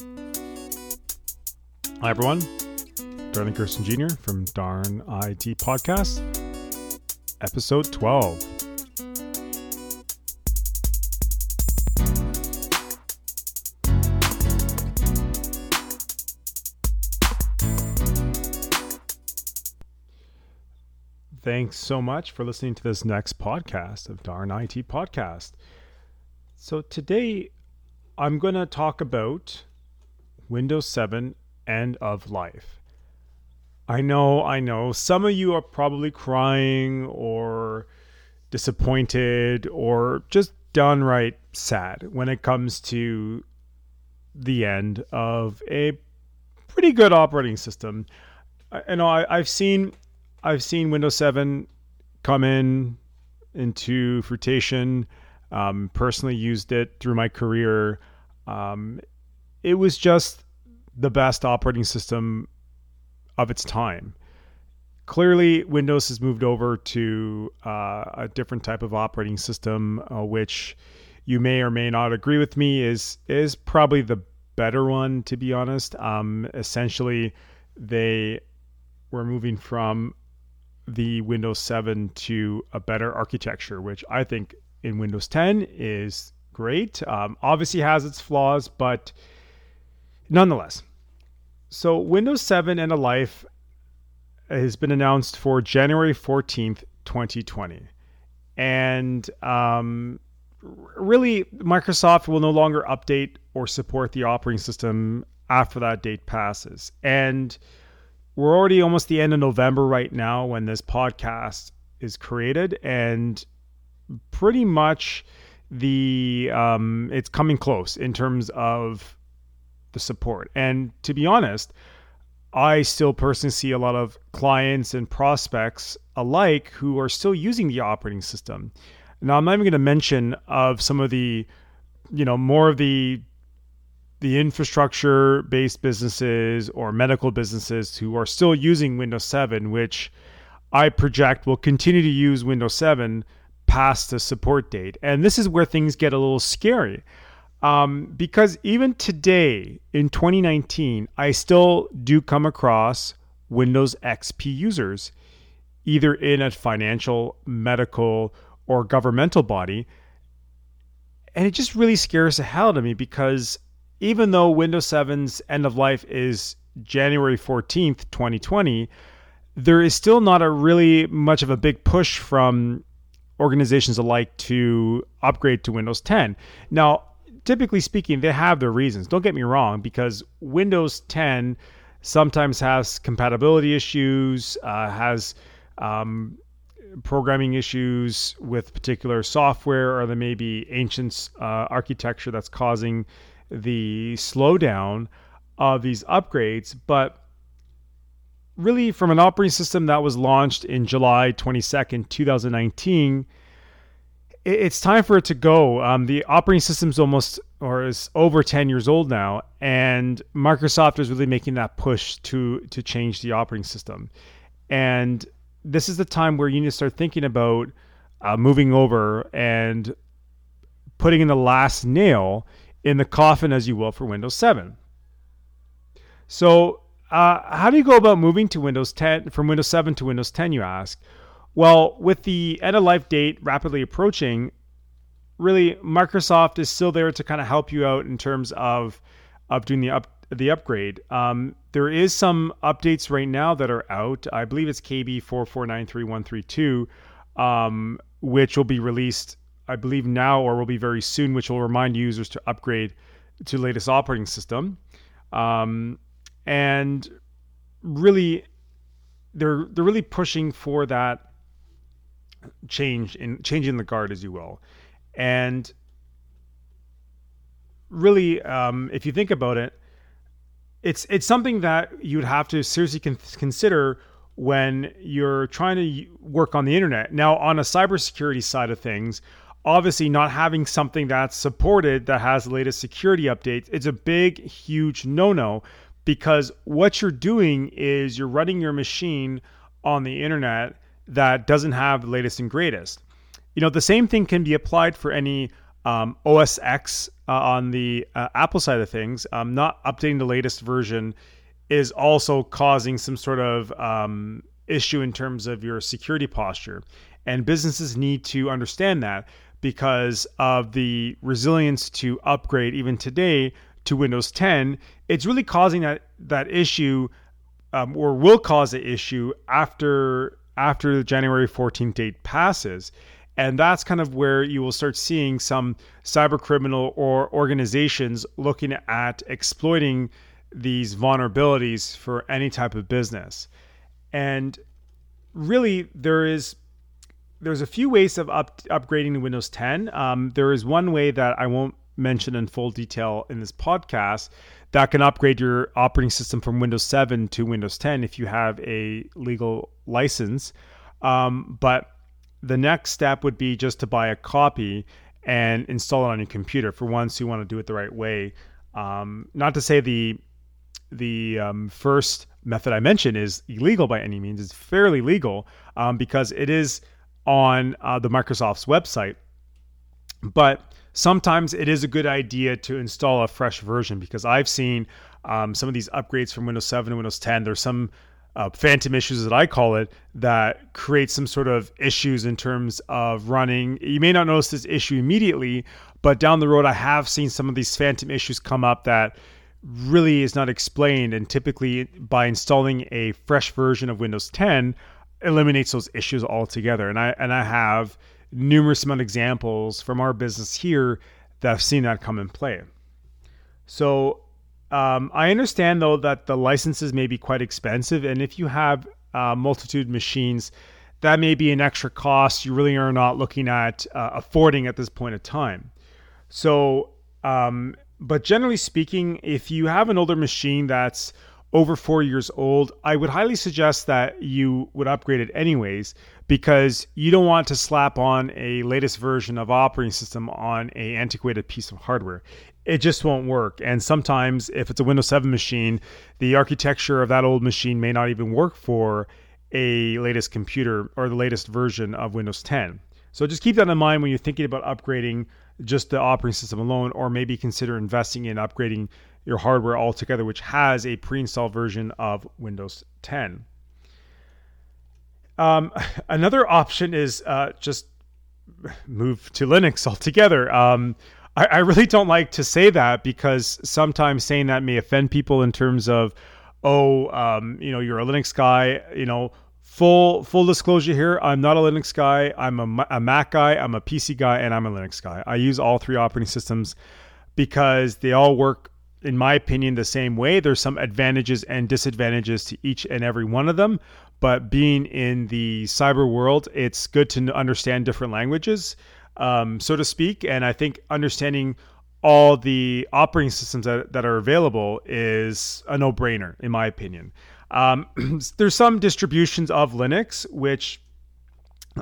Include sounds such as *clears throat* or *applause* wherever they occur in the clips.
Hi, everyone. Darnley Gresson Jr. from Darn IT Podcast, episode 12. Thanks so much for listening to this next podcast of Darn IT Podcast. So, today I'm going to talk about Windows 7 end of life. I know, I know. Some of you are probably crying or disappointed or just downright sad when it comes to the end of a pretty good operating system. I know I, have seen I've seen Windows 7 come in into fruition. Um, personally used it through my career. Um, it was just the best operating system of its time. Clearly, Windows has moved over to uh, a different type of operating system, uh, which you may or may not agree with me is is probably the better one. To be honest, um, essentially, they were moving from the Windows 7 to a better architecture, which I think in Windows 10 is great. Um, obviously has its flaws, but nonetheless. So Windows 7 end of life has been announced for January 14th, 2020. And um, really, Microsoft will no longer update or support the operating system after that date passes. And we're already almost the end of November right now when this podcast is created, and pretty much the um, it's coming close in terms of the support. And to be honest, I still personally see a lot of clients and prospects alike who are still using the operating system. Now, I'm not even going to mention of some of the, you know, more of the the infrastructure based businesses or medical businesses who are still using Windows 7, which I project will continue to use Windows 7 past the support date. And this is where things get a little scary. Um, because even today in 2019, I still do come across Windows XP users, either in a financial, medical, or governmental body. And it just really scares the hell out of me because even though Windows 7's end of life is January 14th, 2020, there is still not a really much of a big push from organizations alike to upgrade to Windows 10. Now, typically speaking, they have their reasons. Don't get me wrong, because Windows 10 sometimes has compatibility issues, uh, has um, programming issues with particular software, or there may be ancient uh, architecture that's causing the slowdown of these upgrades, but really from an operating system that was launched in July 22nd, 2019, it's time for it to go. Um, the operating system's almost or is over 10 years old now, and Microsoft is really making that push to to change the operating system. And this is the time where you need to start thinking about uh, moving over and putting in the last nail in the coffin, as you will, for Windows 7. So, uh, how do you go about moving to Windows 10 from Windows 7 to Windows 10? You ask. Well, with the end of life date rapidly approaching, really Microsoft is still there to kind of help you out in terms of of doing the up the upgrade. Um, there is some updates right now that are out. I believe it's KB four four nine three one three two, um, which will be released I believe now or will be very soon, which will remind users to upgrade to latest operating system. Um, and really, they're they're really pushing for that change in changing the guard, as you will, and really, um, if you think about it, it's it's something that you'd have to seriously con- consider when you're trying to work on the internet. Now, on a cybersecurity side of things, obviously not having something that's supported that has the latest security updates it's a big huge no-no because what you're doing is you're running your machine on the internet that doesn't have the latest and greatest you know the same thing can be applied for any um, OS X uh, on the uh, Apple side of things, um, not updating the latest version is also causing some sort of um, issue in terms of your security posture. And businesses need to understand that because of the resilience to upgrade even today to Windows 10, it's really causing that that issue um, or will cause the issue after after the January 14th date passes. And that's kind of where you will start seeing some cyber criminal or organizations looking at exploiting these vulnerabilities for any type of business. And really, there is there's a few ways of up, upgrading to Windows 10. Um, there is one way that I won't mention in full detail in this podcast that can upgrade your operating system from Windows 7 to Windows 10 if you have a legal license. Um, but the next step would be just to buy a copy and install it on your computer for once you want to do it the right way. Um, not to say the the um, first method I mentioned is illegal by any means. It's fairly legal um, because it is on uh, the Microsoft's website. But sometimes it is a good idea to install a fresh version because I've seen um, some of these upgrades from Windows 7 to Windows 10. There's some uh, phantom issues that I call it that create some sort of issues in terms of running. You may not notice this issue immediately, but down the road, I have seen some of these phantom issues come up that really is not explained. And typically, by installing a fresh version of Windows 10, eliminates those issues altogether. And I and I have numerous amount of examples from our business here that I've seen that come in play. So um, I understand though that the licenses may be quite expensive, and if you have uh, multitude machines, that may be an extra cost you really are not looking at uh, affording at this point of time. So, um, but generally speaking, if you have an older machine that's over four years old, I would highly suggest that you would upgrade it anyways because you don't want to slap on a latest version of operating system on a antiquated piece of hardware. It just won't work. And sometimes if it's a Windows 7 machine, the architecture of that old machine may not even work for a latest computer or the latest version of Windows 10. So just keep that in mind when you're thinking about upgrading just the operating system alone, or maybe consider investing in upgrading your hardware altogether, which has a pre installed version of Windows 10. Um, *laughs* another option is uh, just move to Linux *laughs* altogether. Um, I, I, really don't like to say that because sometimes saying that may offend people in terms of, oh, um, you know, you're a Linux guy. You know, full full disclosure here, I'm not a Linux guy. I'm a, a Mac guy. I'm a PC guy, and I'm a Linux guy. I use all three operating systems because they all work in my opinion, the same way. There's some advantages and disadvantages to each and every one of them. But being in the cyber world, it's good to understand different languages, um, so to speak. And I think understanding all the operating systems that, that are available is a no brainer, in my opinion. Um, *clears throat* there's some distributions of Linux, which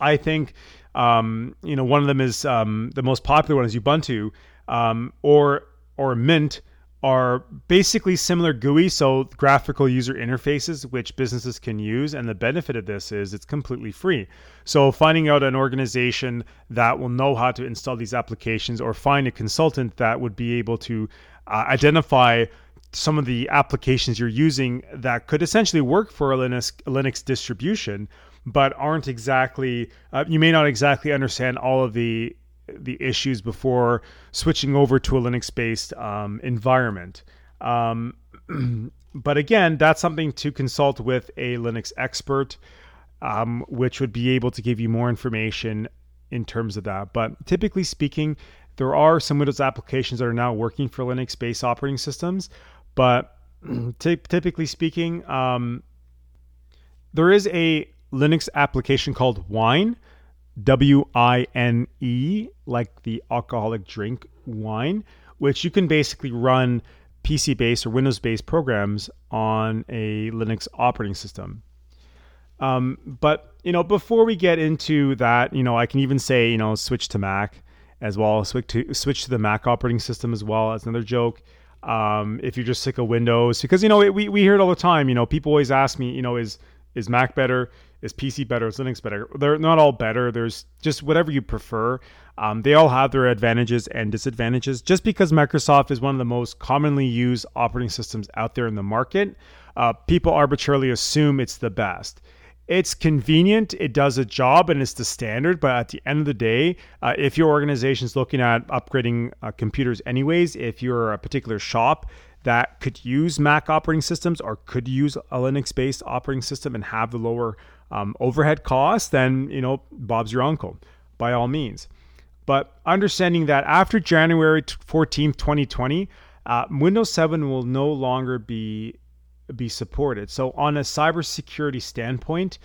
I think, um, you know, one of them is um, the most popular one is Ubuntu um, or or Mint are basically similar GUI, so graphical user interfaces, which businesses can use. And the benefit of this is it's completely free. So finding out an organization that will know how to install these applications or find a consultant that would be able to uh, identify some of the applications you're using that could essentially work for a Linux, Linux distribution, but aren't exactly, uh, you may not exactly understand all of the the issues before switching over to a Linux based um, environment. Um, *clears throat* but again, that's something to consult with a Linux expert, um, which would be able to give you more information in terms of that. But typically speaking, there are some Windows applications that are now working for Linux based operating systems. But *clears throat* t- typically speaking, um, there is a Linux application called Wine W I N E, like the alcoholic drink wine, which you can basically run PC based or Windows based programs on a Linux operating system. Um, but you know, before we get into that, you know, I can even say, you know, switch to Mac as well. Switch to switch to the Mac operating system as well. That's another joke. Um, if you're just sick of Windows, because you know we we hear it all the time. You know, people always ask me, you know, is is Mac better? Is PC better? Is Linux better? They're not all better. There's just whatever you prefer. Um, they all have their advantages and disadvantages. Just because Microsoft is one of the most commonly used operating systems out there in the market, uh, people arbitrarily assume it's the best. It's convenient, it does a job, and it's the standard. But at the end of the day, uh, if your organization is looking at upgrading uh, computers, anyways, if you're a particular shop that could use Mac operating systems or could use a Linux based operating system and have the lower um, overhead costs, then, you know, Bob's your uncle by all means. But understanding that after January 14th, 2020, uh, Windows 7 will no longer be be supported. So, on a cybersecurity standpoint,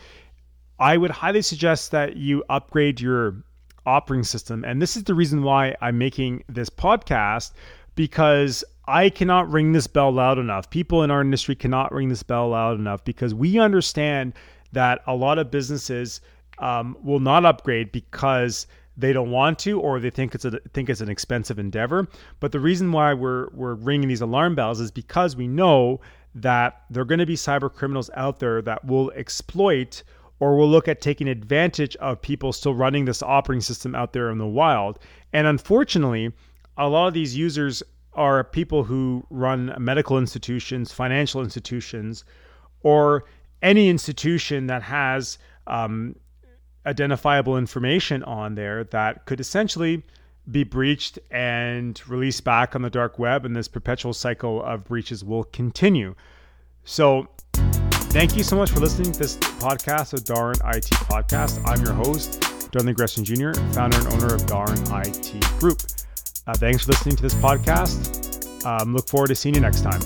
I would highly suggest that you upgrade your operating system. And this is the reason why I'm making this podcast because I cannot ring this bell loud enough. People in our industry cannot ring this bell loud enough because we understand that a lot of businesses um, will not upgrade because they don't want to or they think it's a think it's an expensive endeavor. But the reason why we're we're ringing these alarm bells is because we know that there are going to be cyber criminals out there that will exploit or will look at taking advantage of people still running this operating system out there in the wild. And unfortunately, a lot of these users are people who run medical institutions, financial institutions, or any institution that has um, identifiable information on there that could essentially be breached and released back on the dark web, and this perpetual cycle of breaches will continue. So, thank you so much for listening to this podcast of Darn IT Podcast. I'm your host, Darnley Gresson Jr., founder and owner of Darn IT Group. Uh, thanks for listening to this podcast. Um, look forward to seeing you next time.